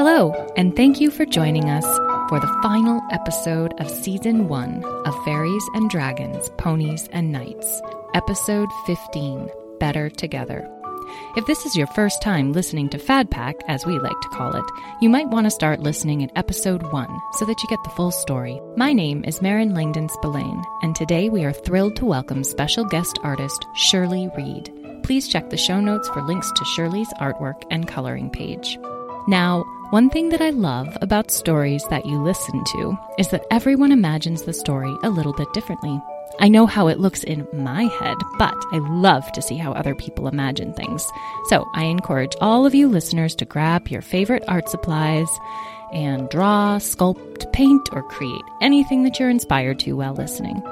Hello, and thank you for joining us for the final episode of Season 1 of Fairies and Dragons, Ponies and Knights, Episode 15 Better Together. If this is your first time listening to Fad Pack, as we like to call it, you might want to start listening at episode 1 so that you get the full story. My name is Marin Langdon Spillane, and today we are thrilled to welcome special guest artist Shirley Reed. Please check the show notes for links to Shirley's artwork and coloring page. Now, one thing that I love about stories that you listen to is that everyone imagines the story a little bit differently. I know how it looks in my head, but I love to see how other people imagine things. So I encourage all of you listeners to grab your favorite art supplies and draw, sculpt, paint, or create anything that you're inspired to while listening.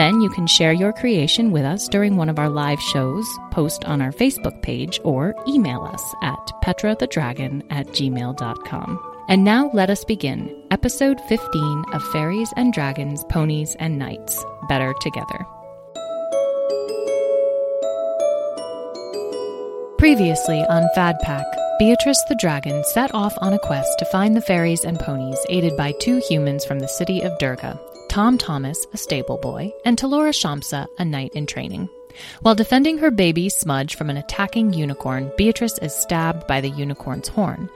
Then you can share your creation with us during one of our live shows, post on our Facebook page, or email us at petrathedragon at gmail.com. And now let us begin episode 15 of Fairies and Dragons, Ponies and Knights Better Together. Previously on Fad Pack, Beatrice the dragon set off on a quest to find the fairies and ponies, aided by two humans from the city of Durga Tom Thomas, a stable boy, and Talora Shamsa, a knight in training. While defending her baby Smudge from an attacking unicorn, Beatrice is stabbed by the unicorn's horn.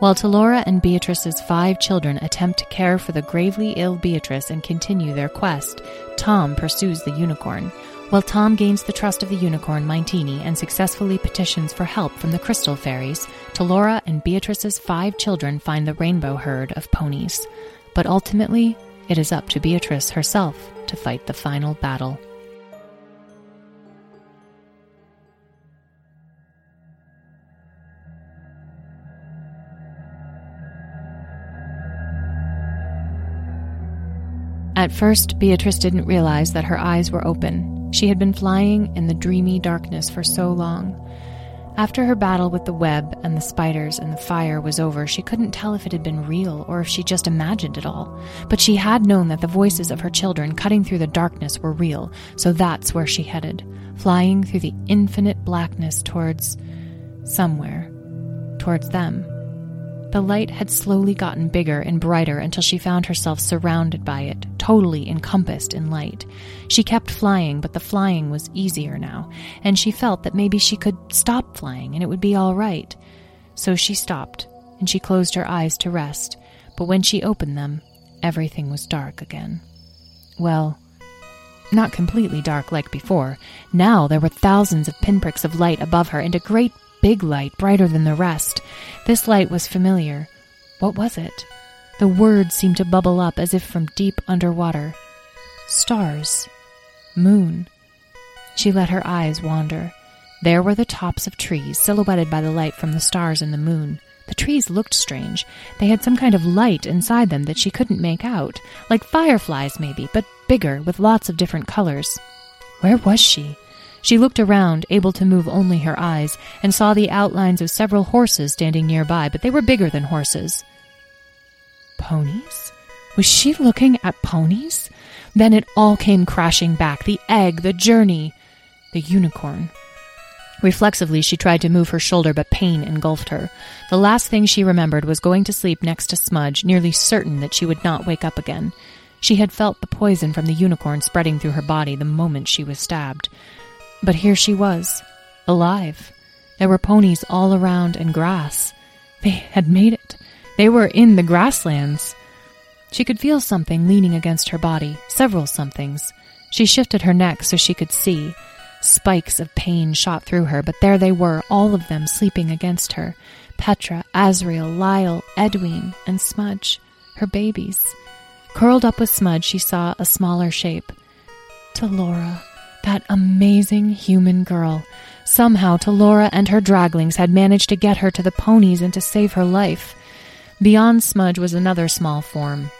While Talora and Beatrice's five children attempt to care for the gravely ill Beatrice and continue their quest, Tom pursues the unicorn. While Tom gains the trust of the unicorn Mintini and successfully petitions for help from the crystal fairies, Talora and Beatrice's five children find the rainbow herd of ponies. But ultimately, it is up to Beatrice herself to fight the final battle. At first, Beatrice didn't realize that her eyes were open. She had been flying in the dreamy darkness for so long. After her battle with the web and the spiders and the fire was over, she couldn't tell if it had been real or if she just imagined it all. But she had known that the voices of her children cutting through the darkness were real, so that's where she headed, flying through the infinite blackness towards somewhere, towards them. The light had slowly gotten bigger and brighter until she found herself surrounded by it, totally encompassed in light. She kept flying, but the flying was easier now, and she felt that maybe she could stop flying and it would be all right. So she stopped, and she closed her eyes to rest, but when she opened them, everything was dark again. Well, not completely dark like before. Now there were thousands of pinpricks of light above her and a great big light, brighter than the rest. This light was familiar. What was it? The words seemed to bubble up as if from deep underwater. Stars. Moon. She let her eyes wander. There were the tops of trees, silhouetted by the light from the stars and the moon. The trees looked strange. They had some kind of light inside them that she couldn't make out, like fireflies, maybe, but bigger, with lots of different colors. Where was she? She looked around, able to move only her eyes, and saw the outlines of several horses standing nearby, but they were bigger than horses. Ponies? Was she looking at ponies? Then it all came crashing back the egg, the journey, the unicorn. Reflexively, she tried to move her shoulder, but pain engulfed her. The last thing she remembered was going to sleep next to Smudge, nearly certain that she would not wake up again. She had felt the poison from the unicorn spreading through her body the moment she was stabbed. But here she was, alive. There were ponies all around and grass. They had made it. They were in the grasslands. She could feel something leaning against her body, several somethings. She shifted her neck so she could see. Spikes of pain shot through her, but there they were, all of them sleeping against her. Petra, Azrael, Lyle, Edwin, and Smudge, her babies. Curled up with Smudge, she saw a smaller shape. Talora. That amazing human girl. Somehow, Talora and her draglings had managed to get her to the ponies and to save her life. Beyond Smudge was another small form.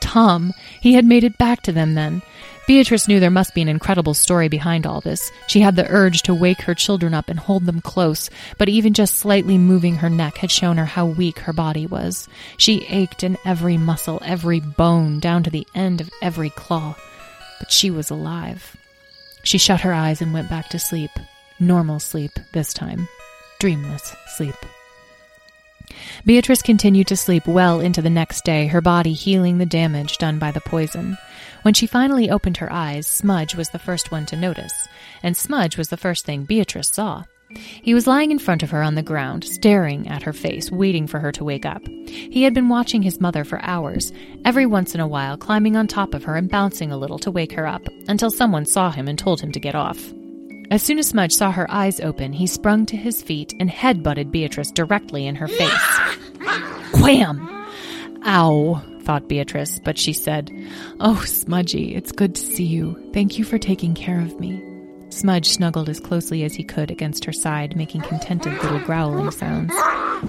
Tom. He had made it back to them then. Beatrice knew there must be an incredible story behind all this. She had the urge to wake her children up and hold them close, but even just slightly moving her neck had shown her how weak her body was. She ached in every muscle, every bone, down to the end of every claw. But she was alive. She shut her eyes and went back to sleep. Normal sleep this time. Dreamless sleep. Beatrice continued to sleep well into the next day, her body healing the damage done by the poison. When she finally opened her eyes, Smudge was the first one to notice, and Smudge was the first thing Beatrice saw. He was lying in front of her on the ground, staring at her face, waiting for her to wake up. He had been watching his mother for hours, every once in a while climbing on top of her and bouncing a little to wake her up, until someone saw him and told him to get off. As soon as Smudge saw her eyes open, he sprung to his feet and head-butted Beatrice directly in her face. Wham! Ow, thought Beatrice, but she said, Oh, Smudgy, it's good to see you. Thank you for taking care of me. Smudge snuggled as closely as he could against her side, making contented little growling sounds.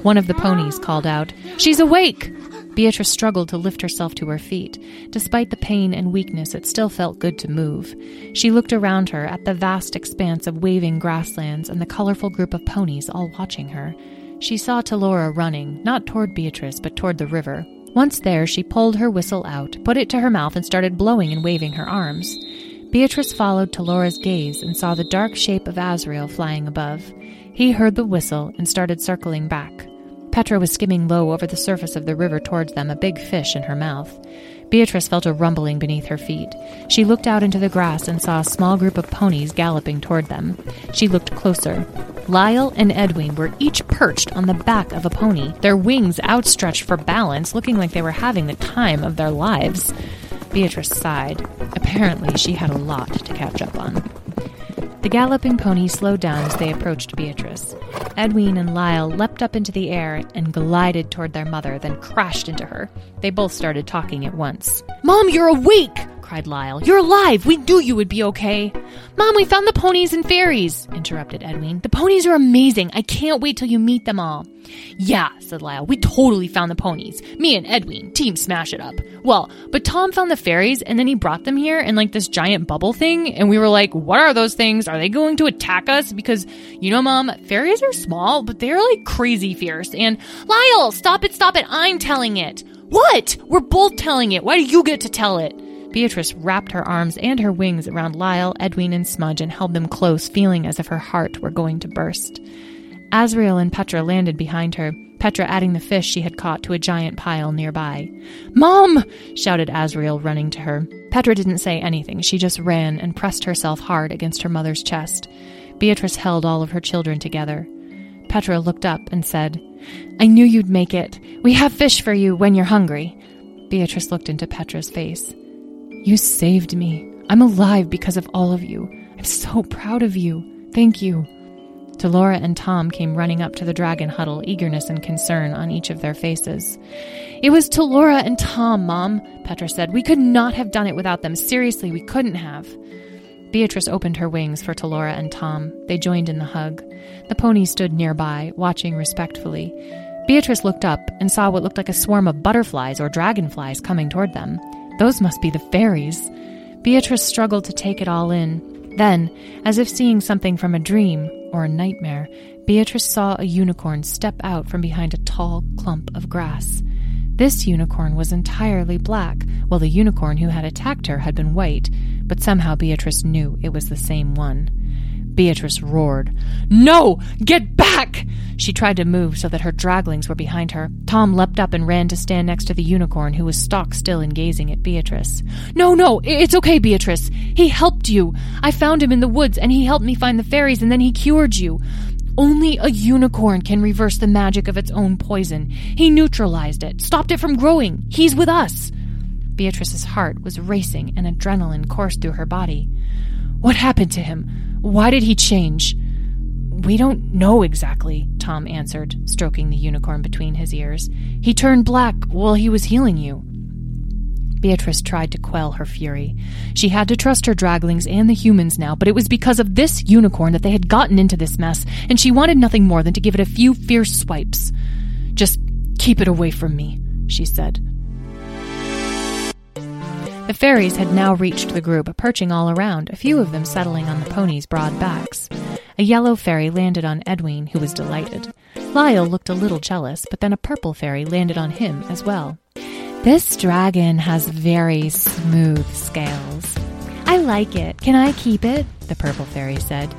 One of the ponies called out, She's awake! Beatrice struggled to lift herself to her feet. Despite the pain and weakness, it still felt good to move. She looked around her at the vast expanse of waving grasslands and the colorful group of ponies all watching her. She saw Talora running, not toward Beatrice, but toward the river. Once there, she pulled her whistle out, put it to her mouth, and started blowing and waving her arms. Beatrice followed Talora's gaze and saw the dark shape of Azrael flying above. He heard the whistle and started circling back. Petra was skimming low over the surface of the river towards them, a big fish in her mouth. Beatrice felt a rumbling beneath her feet. She looked out into the grass and saw a small group of ponies galloping toward them. She looked closer. Lyle and Edwin were each perched on the back of a pony, their wings outstretched for balance, looking like they were having the time of their lives. Beatrice sighed. Apparently, she had a lot to catch up on. The galloping pony slowed down as they approached Beatrice. Edwin and Lyle leapt up into the air and glided toward their mother, then crashed into her. They both started talking at once. Mom, you're awake! Cried Lyle. You're alive! We knew you would be okay! Mom, we found the ponies and fairies! interrupted Edwin. The ponies are amazing! I can't wait till you meet them all! Yeah, said Lyle. We totally found the ponies. Me and Edwin, team smash it up. Well, but Tom found the fairies and then he brought them here in like this giant bubble thing, and we were like, what are those things? Are they going to attack us? Because, you know, Mom, fairies are small, but they're like crazy fierce. And Lyle, stop it, stop it, I'm telling it. What? We're both telling it. Why do you get to tell it? Beatrice wrapped her arms and her wings around Lyle, Edwin, and Smudge and held them close, feeling as if her heart were going to burst. Azrael and Petra landed behind her, Petra adding the fish she had caught to a giant pile nearby. Mom! shouted Azrael, running to her. Petra didn't say anything. She just ran and pressed herself hard against her mother's chest. Beatrice held all of her children together. Petra looked up and said, I knew you'd make it. We have fish for you when you're hungry. Beatrice looked into Petra's face. You saved me. I'm alive because of all of you. I'm so proud of you. Thank you. Talora and Tom came running up to the dragon huddle, eagerness and concern on each of their faces. It was Talora and Tom, Mom, Petra said. We could not have done it without them. Seriously, we couldn't have. Beatrice opened her wings for Talora and Tom. They joined in the hug. The pony stood nearby, watching respectfully. Beatrice looked up and saw what looked like a swarm of butterflies or dragonflies coming toward them. Those must be the fairies. Beatrice struggled to take it all in. Then, as if seeing something from a dream or a nightmare, Beatrice saw a unicorn step out from behind a tall clump of grass. This unicorn was entirely black, while the unicorn who had attacked her had been white, but somehow Beatrice knew it was the same one. Beatrice roared. No! Get back! She tried to move so that her draglings were behind her. Tom leapt up and ran to stand next to the unicorn, who was stock still and gazing at Beatrice. No, no, it's okay, Beatrice. He helped you. I found him in the woods, and he helped me find the fairies, and then he cured you. Only a unicorn can reverse the magic of its own poison. He neutralized it, stopped it from growing. He's with us. Beatrice's heart was racing and adrenaline coursed through her body. What happened to him? Why did he change? We don't know exactly, Tom answered, stroking the unicorn between his ears. He turned black while he was healing you. Beatrice tried to quell her fury. She had to trust her draglings and the humans now, but it was because of this unicorn that they had gotten into this mess, and she wanted nothing more than to give it a few fierce swipes. Just keep it away from me, she said. The fairies had now reached the group, perching all around, a few of them settling on the ponies' broad backs. A yellow fairy landed on Edwin, who was delighted. Lyle looked a little jealous, but then a purple fairy landed on him as well. This dragon has very smooth scales. I like it. Can I keep it? The purple fairy said.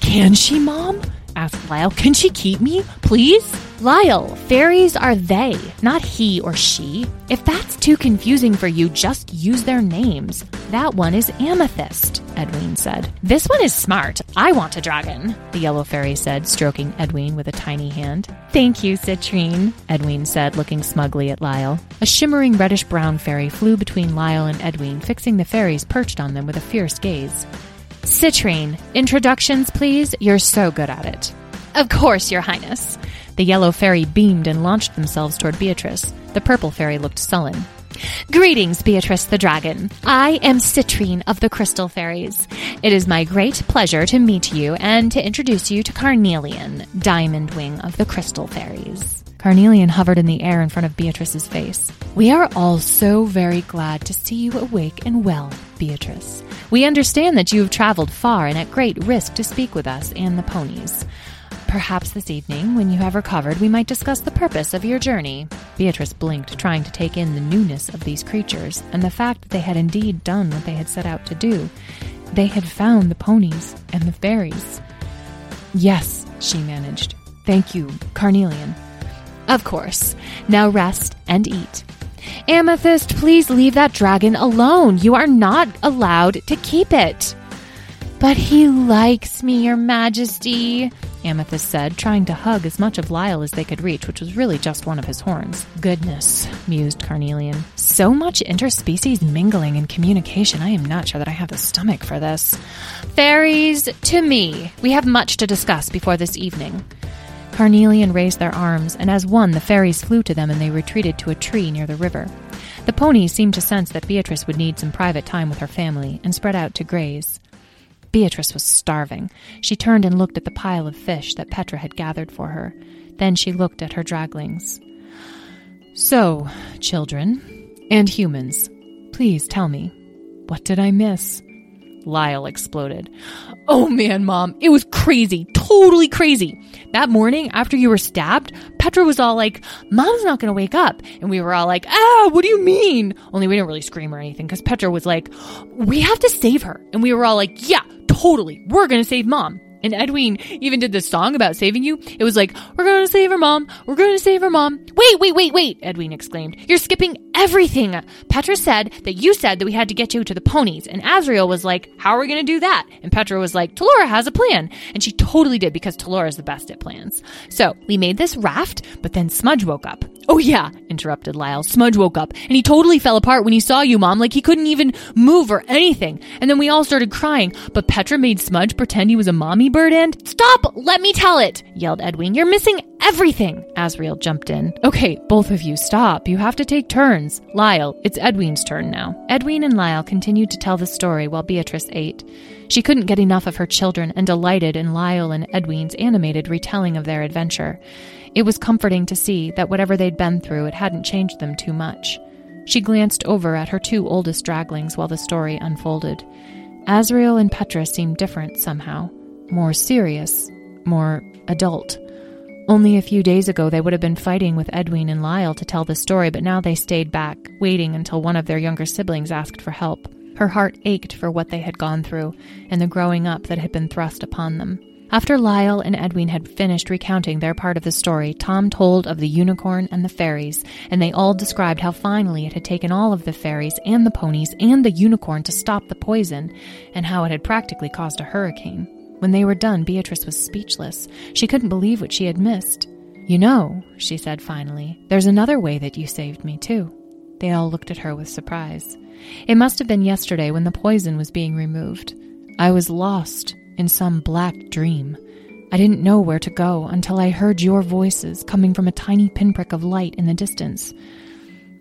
Can she, Mom? asked Lyle. Can she keep me? Please? Lyle, fairies are they, not he or she. If that's too confusing for you, just use their names. That one is Amethyst, Edwin said. This one is smart. I want a dragon, the yellow fairy said, stroking Edwin with a tiny hand. Thank you, Citrine, Edwin said, looking smugly at Lyle. A shimmering reddish brown fairy flew between Lyle and Edwin, fixing the fairies perched on them with a fierce gaze. Citrine, introductions, please. You're so good at it. Of course, Your Highness. The yellow fairy beamed and launched themselves toward Beatrice. The purple fairy looked sullen. Greetings, Beatrice the Dragon. I am Citrine of the Crystal Fairies. It is my great pleasure to meet you and to introduce you to Carnelian, Diamond Wing of the Crystal Fairies. Carnelian hovered in the air in front of Beatrice's face. We are all so very glad to see you awake and well, Beatrice. We understand that you have traveled far and at great risk to speak with us and the ponies. Perhaps this evening, when you have recovered, we might discuss the purpose of your journey. Beatrice blinked, trying to take in the newness of these creatures and the fact that they had indeed done what they had set out to do. They had found the ponies and the fairies. Yes, she managed. Thank you, Carnelian. Of course. Now rest and eat. Amethyst, please leave that dragon alone. You are not allowed to keep it. But he likes me, Your Majesty, Amethyst said, trying to hug as much of Lyle as they could reach, which was really just one of his horns. Goodness, mused Carnelian. So much interspecies mingling and communication. I am not sure that I have the stomach for this. Fairies, to me. We have much to discuss before this evening. Carnelian raised their arms, and as one, the fairies flew to them and they retreated to a tree near the river. The ponies seemed to sense that Beatrice would need some private time with her family and spread out to graze. Beatrice was starving. She turned and looked at the pile of fish that Petra had gathered for her. Then she looked at her draglings. So, children and humans, please tell me, what did I miss? Lyle exploded. Oh man, mom, it was crazy. Totally crazy. That morning after you were stabbed, Petra was all like, Mom's not gonna wake up. And we were all like, Ah, what do you mean? Only we didn't really scream or anything because Petra was like, We have to save her. And we were all like, Yeah, totally. We're going to save mom. And Edwin even did this song about saving you. It was like, We're going to save her mom. We're going to save her mom. Wait, wait, wait, wait, Edwin exclaimed. You're skipping everything. Petra said that you said that we had to get you to the ponies. And Azriel was like, How are we going to do that? And Petra was like, Talora has a plan. And she totally did because Talora is the best at plans. So we made this raft, but then Smudge woke up. Oh yeah, interrupted Lyle. Smudge woke up and he totally fell apart when he saw you, Mom, like he couldn't even move or anything. And then we all started crying, but Petra made Smudge pretend he was a mommy bird and Stop! Let me tell it! yelled Edwin. You're missing everything! Azriel jumped in. Okay, both of you, stop. You have to take turns. Lyle, it's Edwin's turn now. Edwin and Lyle continued to tell the story while Beatrice ate. She couldn't get enough of her children and delighted in Lyle and Edwin's animated retelling of their adventure. It was comforting to see that whatever they'd been through, it hadn't changed them too much. She glanced over at her two oldest draglings while the story unfolded. Azriel and Petra seemed different somehow, more serious, more adult. Only a few days ago, they would have been fighting with Edwin and Lyle to tell the story, but now they stayed back, waiting until one of their younger siblings asked for help. Her heart ached for what they had gone through and the growing up that had been thrust upon them. After Lyle and Edwin had finished recounting their part of the story, Tom told of the unicorn and the fairies, and they all described how finally it had taken all of the fairies and the ponies and the unicorn to stop the poison, and how it had practically caused a hurricane. When they were done, Beatrice was speechless. She couldn't believe what she had missed. You know, she said finally, there's another way that you saved me, too. They all looked at her with surprise. It must have been yesterday when the poison was being removed. I was lost in some black dream. I didn't know where to go until I heard your voices coming from a tiny pinprick of light in the distance.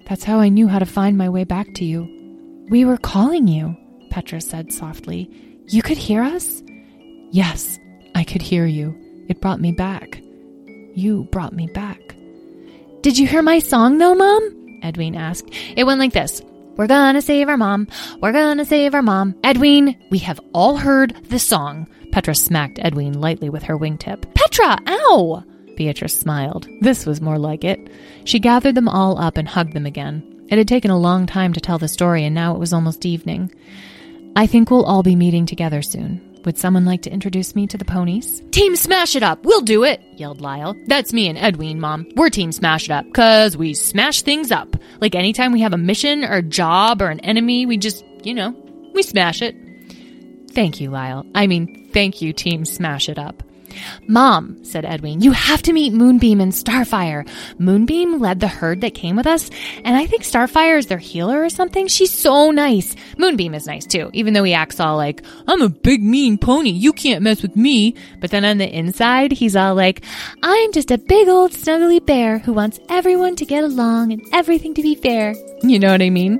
That's how I knew how to find my way back to you. We were calling you, Petra said softly. You could hear us? Yes, I could hear you. It brought me back. You brought me back. Did you hear my song, though, Mom? Edwin asked. It went like this we're gonna save our mom. We're gonna save our mom. Edwin, we have all heard the song. Petra smacked Edwin lightly with her wingtip. Petra, ow! Beatrice smiled. This was more like it. She gathered them all up and hugged them again. It had taken a long time to tell the story, and now it was almost evening. I think we'll all be meeting together soon. Would someone like to introduce me to the ponies? Team Smash It Up! We'll do it! yelled Lyle. That's me and Edwin, Mom. We're Team Smash It Up, cause we smash things up. Like anytime we have a mission or a job or an enemy, we just, you know, we smash it. Thank you, Lyle. I mean, thank you, Team Smash It Up. Mom, said Edwin, you have to meet Moonbeam and Starfire. Moonbeam led the herd that came with us, and I think Starfire is their healer or something. She's so nice. Moonbeam is nice too, even though he acts all like, I'm a big mean pony, you can't mess with me. But then on the inside, he's all like, I'm just a big old snuggly bear who wants everyone to get along and everything to be fair. You know what I mean?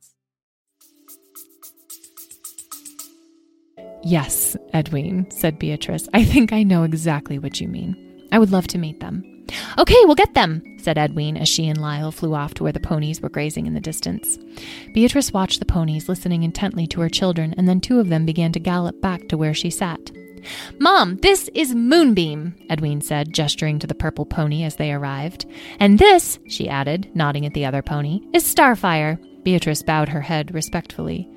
Yes, Edwin, said Beatrice. I think I know exactly what you mean. I would love to meet them. Okay, we'll get them, said Edwin as she and Lyle flew off to where the ponies were grazing in the distance. Beatrice watched the ponies, listening intently to her children, and then two of them began to gallop back to where she sat. Mom, this is Moonbeam, Edwin said, gesturing to the purple pony as they arrived. And this, she added, nodding at the other pony, is Starfire. Beatrice bowed her head respectfully.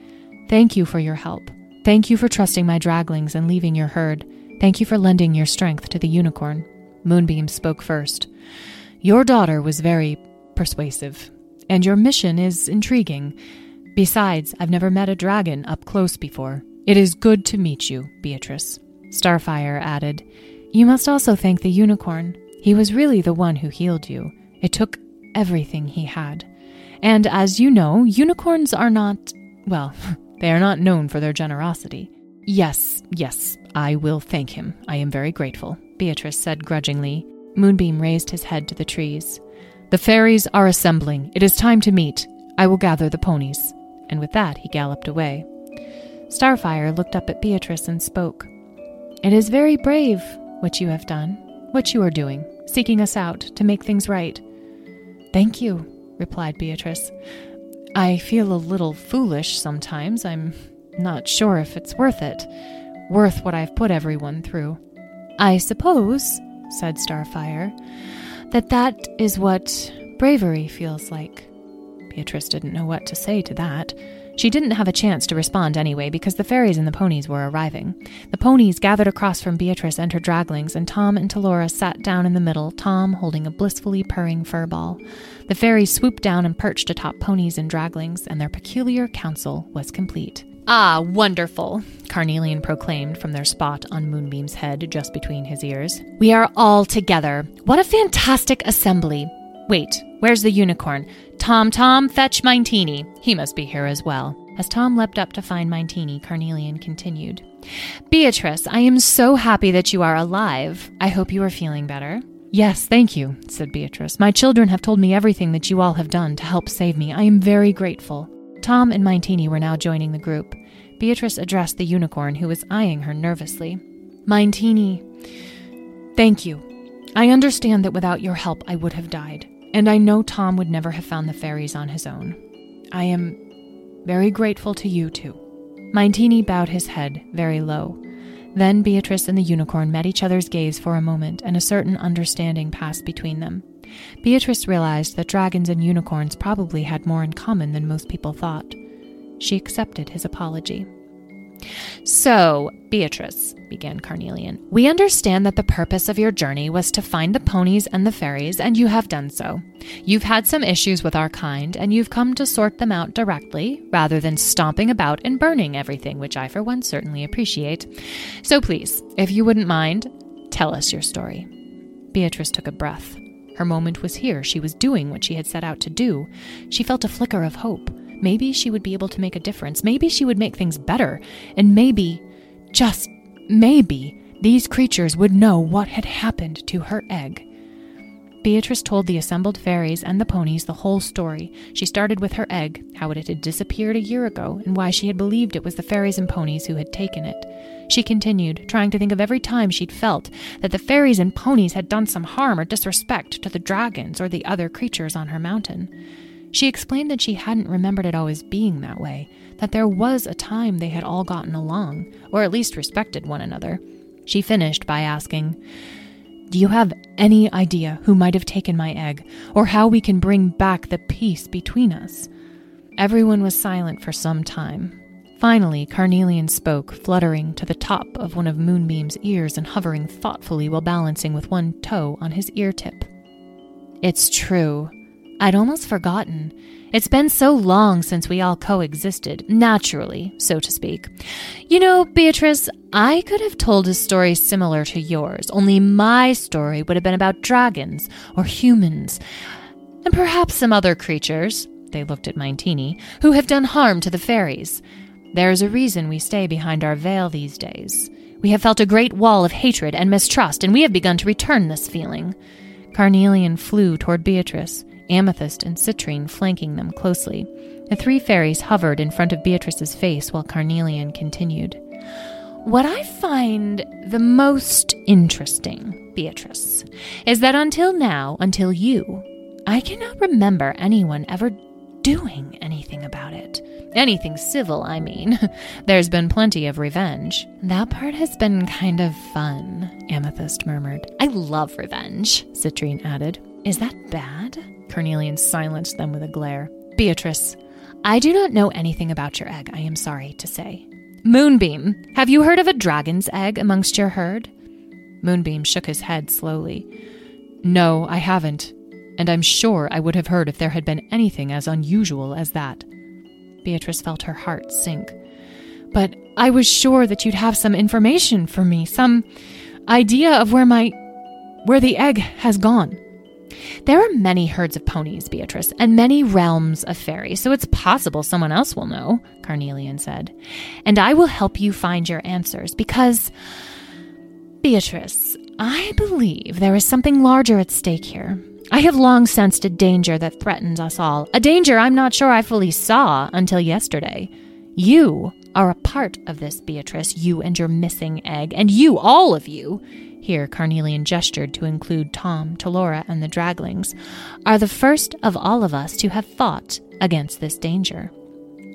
Thank you for your help. Thank you for trusting my draglings and leaving your herd. Thank you for lending your strength to the unicorn. Moonbeam spoke first. Your daughter was very persuasive, and your mission is intriguing. Besides, I've never met a dragon up close before. It is good to meet you, Beatrice. Starfire added, You must also thank the unicorn. He was really the one who healed you. It took everything he had. And as you know, unicorns are not, well, they are not known for their generosity. Yes, yes, I will thank him. I am very grateful, Beatrice said grudgingly. Moonbeam raised his head to the trees. The fairies are assembling. It is time to meet. I will gather the ponies. And with that, he galloped away. Starfire looked up at Beatrice and spoke. It is very brave what you have done, what you are doing, seeking us out to make things right. Thank you, replied Beatrice. I feel a little foolish sometimes. I'm not sure if it's worth it, worth what I've put everyone through. I suppose, said Starfire, that that is what bravery feels like. Beatrice didn't know what to say to that. She didn't have a chance to respond anyway because the fairies and the ponies were arriving. The ponies gathered across from Beatrice and her draglings, and Tom and Talora sat down in the middle, Tom holding a blissfully purring fur ball. The fairies swooped down and perched atop ponies and draglings, and their peculiar council was complete. Ah, wonderful, Carnelian proclaimed from their spot on Moonbeam's head just between his ears. We are all together. What a fantastic assembly! Wait, where's the unicorn? Tom, Tom, fetch Mintini. He must be here as well. As Tom leapt up to find Mintini, Carnelian continued. Beatrice, I am so happy that you are alive. I hope you are feeling better. Yes, thank you, said Beatrice. My children have told me everything that you all have done to help save me. I am very grateful. Tom and Mintini were now joining the group. Beatrice addressed the unicorn, who was eyeing her nervously. Mintini, thank you. I understand that without your help I would have died, and I know Tom would never have found the fairies on his own. I am very grateful to you too. Mintini bowed his head very low. Then Beatrice and the unicorn met each other's gaze for a moment, and a certain understanding passed between them. Beatrice realized that dragons and unicorns probably had more in common than most people thought. She accepted his apology. So, Beatrice, began Carnelian, we understand that the purpose of your journey was to find the ponies and the fairies, and you have done so. You've had some issues with our kind, and you've come to sort them out directly, rather than stomping about and burning everything, which I, for one, certainly appreciate. So please, if you wouldn't mind, tell us your story. Beatrice took a breath. Her moment was here. She was doing what she had set out to do. She felt a flicker of hope. Maybe she would be able to make a difference. Maybe she would make things better. And maybe, just maybe, these creatures would know what had happened to her egg. Beatrice told the assembled fairies and the ponies the whole story. She started with her egg, how it had disappeared a year ago, and why she had believed it was the fairies and ponies who had taken it. She continued, trying to think of every time she'd felt that the fairies and ponies had done some harm or disrespect to the dragons or the other creatures on her mountain. She explained that she hadn't remembered it always being that way, that there was a time they had all gotten along, or at least respected one another. She finished by asking, do you have any idea who might have taken my egg, or how we can bring back the peace between us? Everyone was silent for some time. Finally, Carnelian spoke, fluttering to the top of one of Moonbeam's ears and hovering thoughtfully while balancing with one toe on his ear tip. It's true. I'd almost forgotten. It's been so long since we all coexisted, naturally, so to speak. You know, Beatrice, I could have told a story similar to yours, only my story would have been about dragons or humans, and perhaps some other creatures, they looked at Mintini, who have done harm to the fairies. There's a reason we stay behind our veil these days. We have felt a great wall of hatred and mistrust, and we have begun to return this feeling. Carnelian flew toward Beatrice amethyst and citrine flanking them closely. The three fairies hovered in front of Beatrice's face while Carnelian continued. What I find the most interesting, Beatrice, is that until now, until you, I cannot remember anyone ever doing anything about it. Anything civil, I mean. There's been plenty of revenge. That part has been kind of fun, Amethyst murmured. I love revenge, Citrine added. Is that bad? Carnelian silenced them with a glare. Beatrice, I do not know anything about your egg, I am sorry to say. Moonbeam, have you heard of a dragon's egg amongst your herd? Moonbeam shook his head slowly. No, I haven't, and I'm sure I would have heard if there had been anything as unusual as that. Beatrice felt her heart sink. But I was sure that you'd have some information for me, some idea of where my. where the egg has gone. There are many herds of ponies, Beatrice, and many realms of fairies, so it's possible someone else will know, Carnelian said. And I will help you find your answers because, Beatrice, I believe there is something larger at stake here. I have long sensed a danger that threatens us all, a danger I'm not sure I fully saw until yesterday. You are a part of this, Beatrice, you and your missing egg, and you, all of you, here Carnelian gestured to include Tom, Talora, and the Draglings, are the first of all of us to have fought against this danger.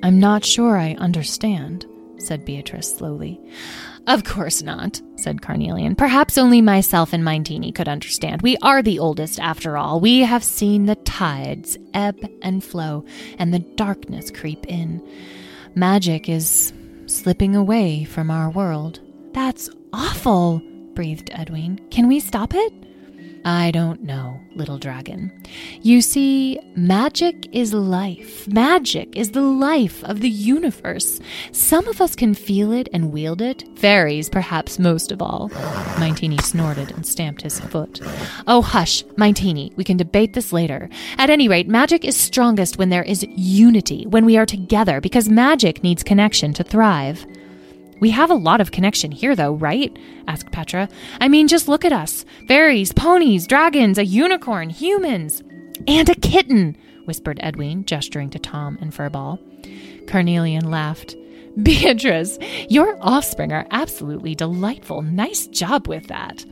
I'm not sure I understand, said Beatrice slowly. Of course not, said Carnelian. Perhaps only myself and Mintini could understand. We are the oldest, after all. We have seen the tides ebb and flow, and the darkness creep in. Magic is slipping away from our world. That's awful, breathed Edwin. Can we stop it? I don't know, little dragon. You see, magic is life. Magic is the life of the universe. Some of us can feel it and wield it, fairies perhaps most of all. Mintini snorted and stamped his foot. Oh, hush, Mintini, we can debate this later. At any rate, magic is strongest when there is unity, when we are together, because magic needs connection to thrive. We have a lot of connection here, though, right? asked Petra. I mean, just look at us fairies, ponies, dragons, a unicorn, humans, and a kitten, whispered Edwin, gesturing to Tom and Furball. Carnelian laughed. Beatrice, your offspring are absolutely delightful. Nice job with that.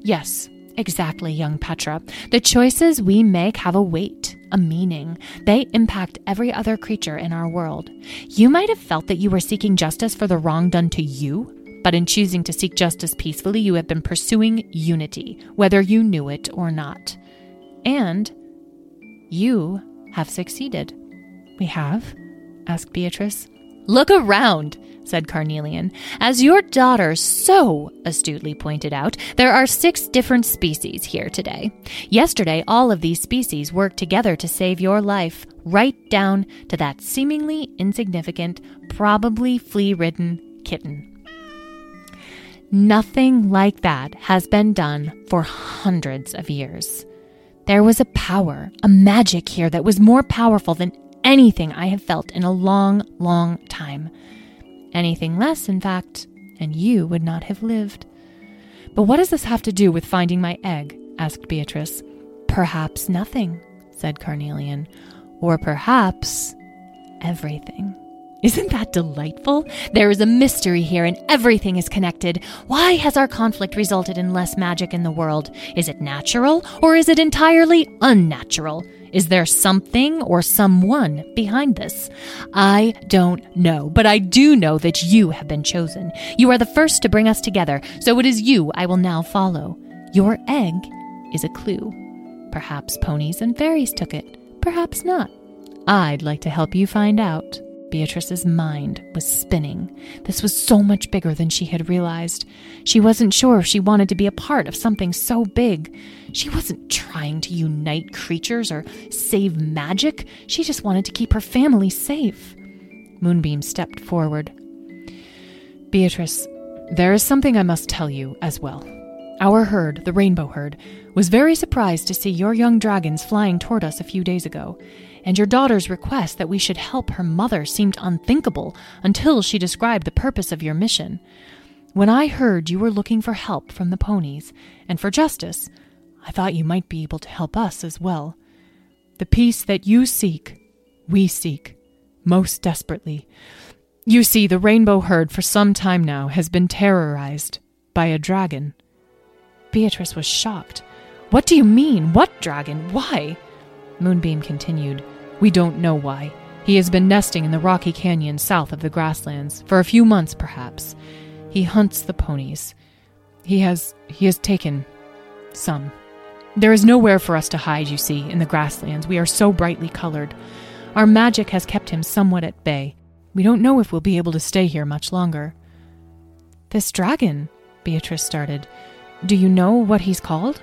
Yes, exactly, young Petra. The choices we make have a weight a meaning. They impact every other creature in our world. You might have felt that you were seeking justice for the wrong done to you, but in choosing to seek justice peacefully, you have been pursuing unity, whether you knew it or not. And you have succeeded. We have? asked Beatrice. Look around, said Carnelian. As your daughter so astutely pointed out, there are six different species here today. Yesterday, all of these species worked together to save your life, right down to that seemingly insignificant, probably flea ridden kitten. Nothing like that has been done for hundreds of years. There was a power, a magic here that was more powerful than anything I have felt in a long, long time. Anything less, in fact, and you would not have lived. But what does this have to do with finding my egg? asked Beatrice. perhaps nothing, said Carnelian. Or perhaps everything. Isn't that delightful? There is a mystery here and everything is connected. Why has our conflict resulted in less magic in the world? Is it natural or is it entirely unnatural? Is there something or someone behind this? I don't know, but I do know that you have been chosen. You are the first to bring us together, so it is you I will now follow. Your egg is a clue. Perhaps ponies and fairies took it, perhaps not. I'd like to help you find out. Beatrice's mind was spinning. This was so much bigger than she had realized. She wasn't sure if she wanted to be a part of something so big. She wasn't trying to unite creatures or save magic. She just wanted to keep her family safe. Moonbeam stepped forward. Beatrice, there is something I must tell you as well. Our herd, the rainbow herd, was very surprised to see your young dragons flying toward us a few days ago, and your daughter's request that we should help her mother seemed unthinkable until she described the purpose of your mission. When I heard you were looking for help from the ponies and for justice, I thought you might be able to help us as well. The peace that you seek, we seek, most desperately. You see, the rainbow herd for some time now has been terrorized by a dragon. Beatrice was shocked. What do you mean? What dragon? Why? Moonbeam continued. We don't know why. He has been nesting in the rocky canyon south of the grasslands for a few months, perhaps. He hunts the ponies. He has he has taken some. There is nowhere for us to hide, you see, in the grasslands. We are so brightly colored. Our magic has kept him somewhat at bay. We don't know if we'll be able to stay here much longer. This dragon, Beatrice started. Do you know what he's called?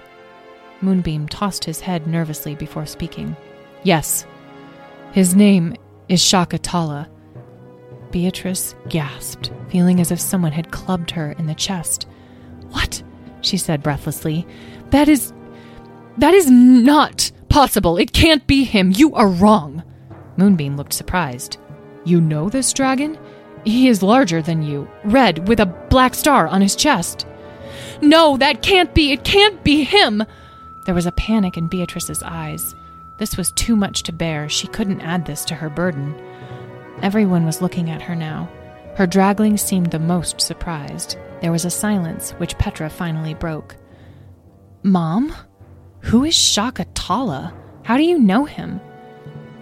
Moonbeam tossed his head nervously before speaking. Yes, his name is Shakatala. Beatrice gasped, feeling as if someone had clubbed her in the chest. What? she said breathlessly. That is. That is not possible. It can't be him. You are wrong. Moonbeam looked surprised. You know this dragon? He is larger than you, red, with a black star on his chest. No, that can't be. It can't be him. There was a panic in Beatrice's eyes. This was too much to bear. She couldn't add this to her burden. Everyone was looking at her now. Her draglings seemed the most surprised. There was a silence, which Petra finally broke. Mom? Who is Shakatala? How do you know him?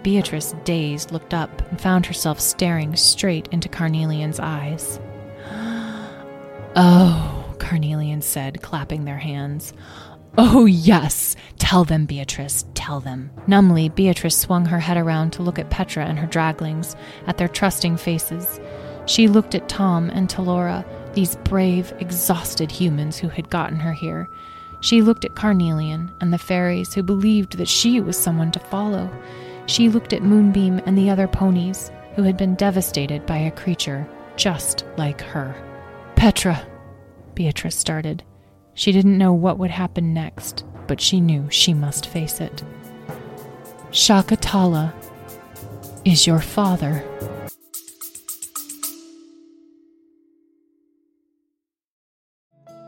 Beatrice, dazed, looked up and found herself staring straight into Carnelian's eyes. oh, Carnelian said, clapping their hands. Oh, yes. Tell them, Beatrice. Tell them. Numbly, Beatrice swung her head around to look at Petra and her draglings, at their trusting faces. She looked at Tom and Talora, these brave, exhausted humans who had gotten her here. She looked at Carnelian and the fairies who believed that she was someone to follow. She looked at Moonbeam and the other ponies who had been devastated by a creature just like her. Petra, Beatrice started. She didn't know what would happen next, but she knew she must face it. Shakatala is your father.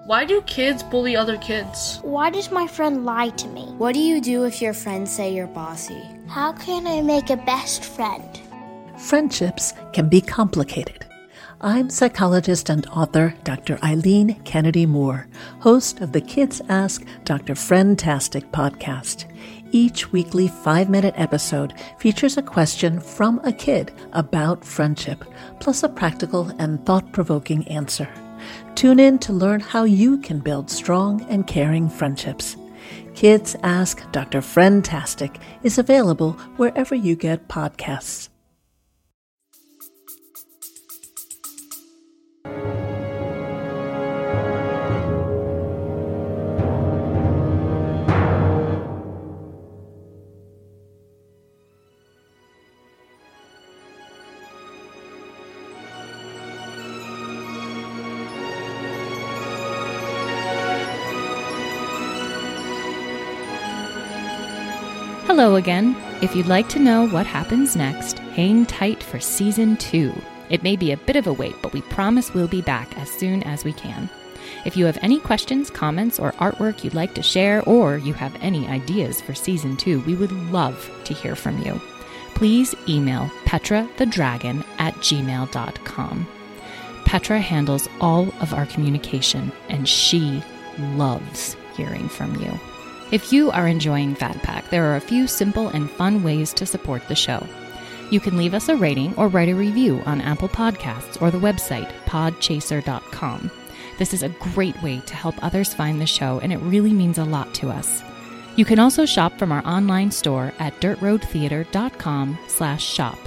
Why do kids bully other kids? Why does my friend lie to me? What do you do if your friends say you're bossy? How can I make a best friend? Friendships can be complicated. I'm psychologist and author Dr. Eileen Kennedy Moore, host of the Kids Ask Dr. Friendtastic podcast. Each weekly five minute episode features a question from a kid about friendship, plus a practical and thought provoking answer. Tune in to learn how you can build strong and caring friendships. Kids Ask Dr. Friendtastic is available wherever you get podcasts. Hello again. If you'd like to know what happens next, hang tight for season two. It may be a bit of a wait, but we promise we'll be back as soon as we can. If you have any questions, comments, or artwork you'd like to share, or you have any ideas for season two, we would love to hear from you. Please email petrathedragon at gmail.com. Petra handles all of our communication, and she loves hearing from you. If you are enjoying Pack, there are a few simple and fun ways to support the show. You can leave us a rating or write a review on Apple Podcasts or the website podchaser.com. This is a great way to help others find the show, and it really means a lot to us. You can also shop from our online store at dirtroadtheater.com slash shop.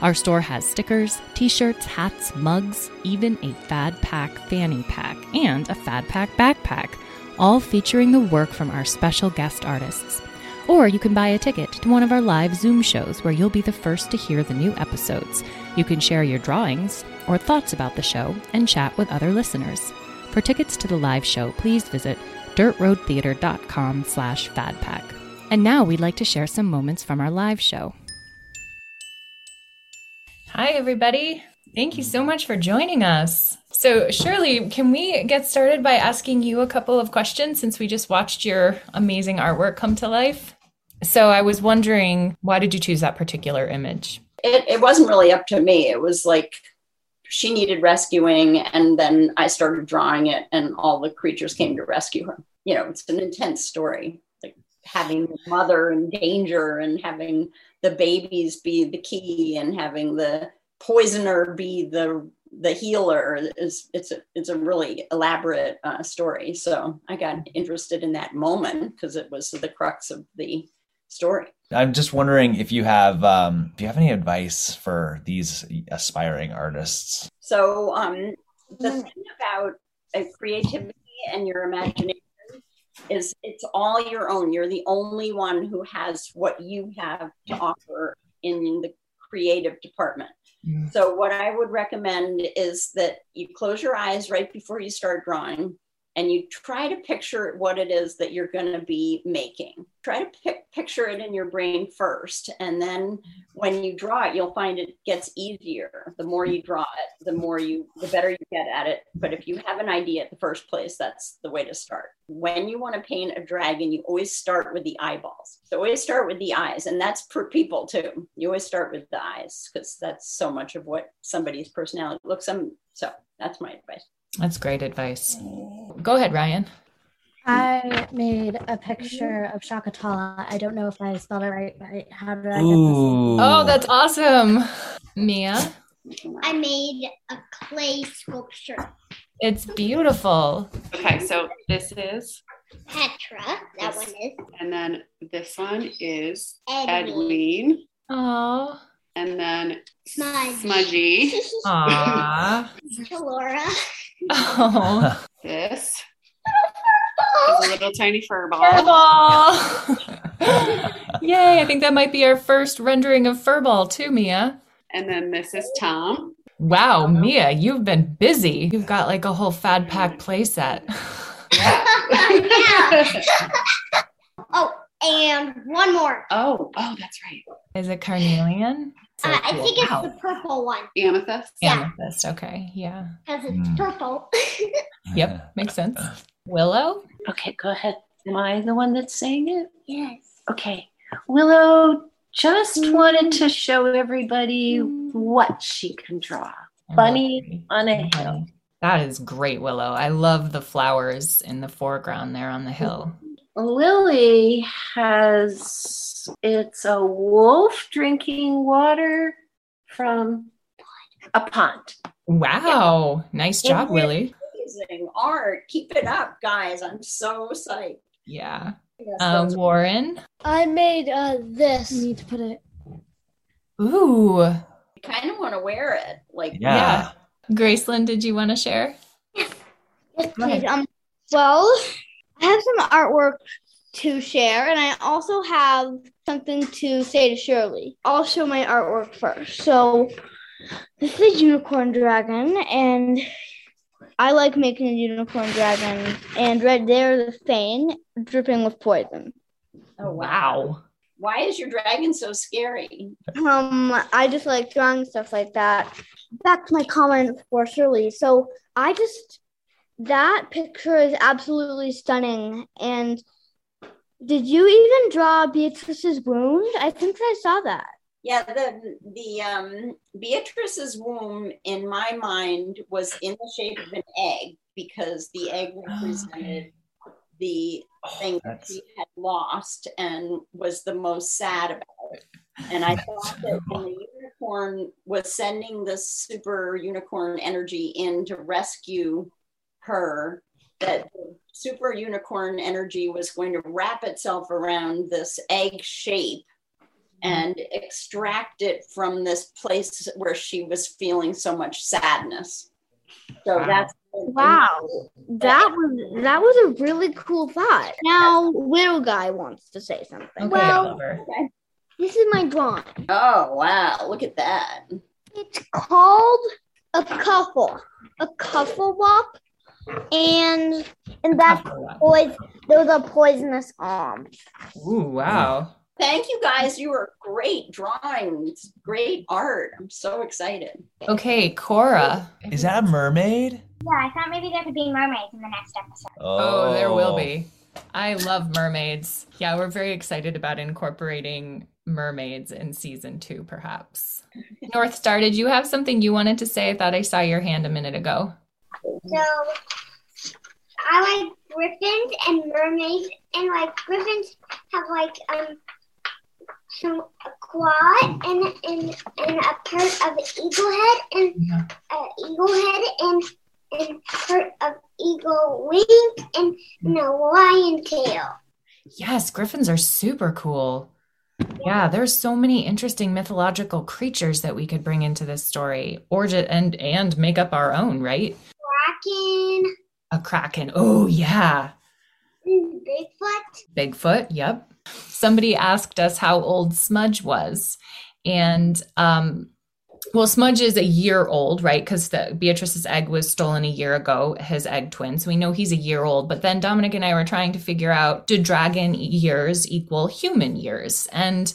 Our store has stickers, t-shirts, hats, mugs, even a Fad Pack fanny pack, and a Fad Pack backpack, all featuring the work from our special guest artists. Or you can buy a ticket to one of our live Zoom shows where you'll be the first to hear the new episodes. You can share your drawings or thoughts about the show and chat with other listeners. For tickets to the live show, please visit dirtroadtheater.com slash fadpack. And now we'd like to share some moments from our live show. Hi, everybody. Thank you so much for joining us. So, Shirley, can we get started by asking you a couple of questions since we just watched your amazing artwork come to life? So, I was wondering, why did you choose that particular image? It, it wasn't really up to me. It was like she needed rescuing, and then I started drawing it, and all the creatures came to rescue her. You know, it's an intense story, like having the mother in danger and having the babies be the key and having the poisoner be the the healer is it's a it's a really elaborate uh, story. So i got interested in that moment because it was the crux of the story. I'm just wondering if you have um do you have any advice for these aspiring artists? So um the thing about uh, creativity and your imagination is it's all your own. You're the only one who has what you have to offer in the creative department Mm-hmm. so, what I would recommend is that you close your eyes right before you start drawing and you try to picture what it is that you're going to be making. Try to pic- picture it in your brain first. And then when you draw it, you'll find it gets easier. The more you draw it, the more you, the better you get at it. But if you have an idea at the first place, that's the way to start. When you want to paint a dragon, you always start with the eyeballs. So always start with the eyes. And that's for people too. You always start with the eyes because that's so much of what somebody's personality looks. Um, so that's my advice. That's great advice. Go ahead, Ryan. I made a picture of Shakatala. I don't know if I spelled it right. right. How did I get Ooh. Oh, that's awesome. Mia, I made a clay sculpture. it's beautiful. Okay, so this is, Petra, that Yes. one is. and then this one is Edwin. Edwin, Oh, and then Smudge. Smudgy. aw. Laura. Oh, This is a little tiny fur ball. furball. Yay, I think that might be our first rendering of furball too, Mia. And then this is Tom. Wow, Mia, you've been busy. You've got like a whole Fad Pack playset. oh, and one more. Oh, oh, that's right. Is it carnelian? So Uh, I think it's Wow. the purple one Amethyst. Yeah. Amethyst. Okay, yeah. because it's Hmm. purple. Yep, makes sense. Willow? Okay, go ahead. Am I the one that's saying it? yes. Okay. Willow just wanted to show everybody what she can draw. Bunny on a hill. That is great, Willow. I love the flowers in the foreground there on the hill. Lily has it's a wolf drinking water from a pond. Wow. Nice job, Yeah. Willie. Amazing art. Keep it up, guys. I'm so psyched. Yeah. Yes, Uh, Warren? I made uh, this. I need to put it. Ooh. I kind of want to wear it. Like, Yeah. Graceland, did you want to share? Yes, Go please. Um, well, I have some artwork to share, and I also have something to say to Shirley. I'll show my artwork first. So, this is a unicorn dragon, and I like making a unicorn dragon. And right there, the fang dripping with poison. oh, Wow. Why is your dragon so scary? Um, I just like drawing stuff like that. Back to my comment for Shirley. So I just that picture is absolutely stunning. And did you even draw Beatrice's wound? I think I saw that. Yeah, the the um, Beatrice's womb in my mind was in the shape of an egg because the egg represented the thing that she had lost and was the most sad about it. And I thought that when the unicorn was sending the super unicorn energy in to rescue her, that the super unicorn energy was going to wrap itself around this egg shape and extract it from this place where she was feeling so much sadness. So Wow. that's Wow, that was that was a really cool thought. Now, little guy wants to say something. Okay, well, Oliver. this is my drawing. Oh wow, look at that. It's called a cuffle, a cuffle walk, and and that's poison. Those are poisonous arms. Ooh, wow. Thank you guys. You were great drawings, great art. I'm so excited. Okay, Cora. Is that a mermaid? Yeah, I thought maybe there could be mermaids in the next episode. Oh, oh there will be. I love mermaids. Yeah, we're very excited about incorporating mermaids in season two, perhaps. North Star, did you have something you wanted to say? I thought I saw your hand a minute ago. So I like griffins and mermaids, and like griffins have like um some a claw and and and a part of an eagle head and a eagle head and and part of eagle wing and, and a lion tail. Yes, griffins are super cool. Yeah, there's so many interesting mythological creatures that we could bring into this story, or and and make up our own, right? Kraken, A kraken. Oh yeah, Bigfoot. Bigfoot. Yep. Somebody asked us how old Smudge was, and um, well, Smudge is a year old, right? Because the Beatrice's egg was stolen a year ago, his egg twin. So we know he's a year old. But then Dominic and I were trying to figure out do dragon years equal human years? And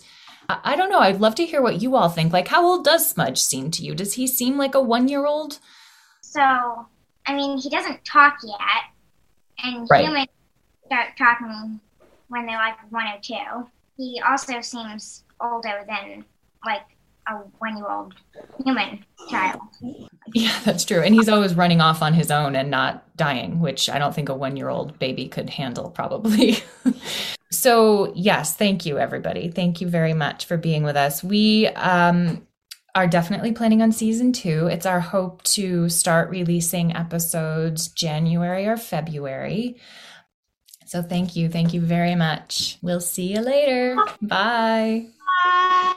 I I don't know. I'd love to hear what you all think. Like, how old does Smudge seem to you? Does he seem like a one year old? So, I mean, he doesn't talk yet, and Right. humans start talking when they're like one or two. He also seems older than like a one-year-old human child. Yeah, that's true. And he's always running off on his own and not dying, which I don't think a one year old baby could handle, probably. so, yes, thank you, everybody. Thank you very much for being with us. We um, are definitely planning on season two. It's our hope to start releasing episodes January or February. So, thank you. Thank you very much. We'll see you later. Bye. Bye.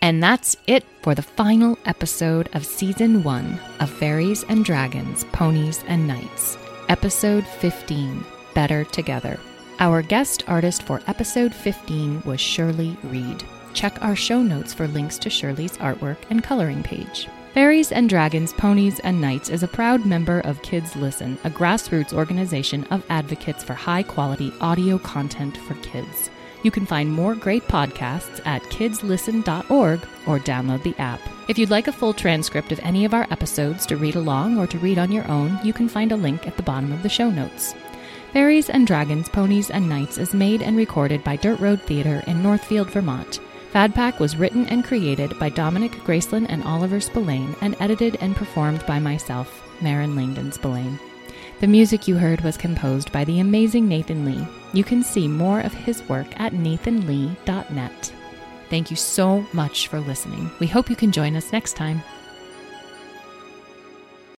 And that's it for the final episode of season one of Fairies and Dragons, Ponies and Knights, episode 15 Better Together. Our guest artist for episode 15 was Shirley Reed. Check our show notes for links to Shirley's artwork and coloring page. Fairies and Dragons, Ponies and Knights is a proud member of Kids Listen, a grassroots organization of advocates for high quality audio content for kids. You can find more great podcasts at kidslisten.org or download the app. If you'd like a full transcript of any of our episodes to read along or to read on your own, you can find a link at the bottom of the show notes. Fairies and Dragons, Ponies and Knights is made and recorded by Dirt Road Theater in Northfield, Vermont. Fad Pack was written and created by Dominic Graceland and Oliver Spillane and edited and performed by myself, Marin Langdon Spillane. The music you heard was composed by the amazing Nathan Lee. You can see more of his work at nathanlee.net. Thank you so much for listening. We hope you can join us next time.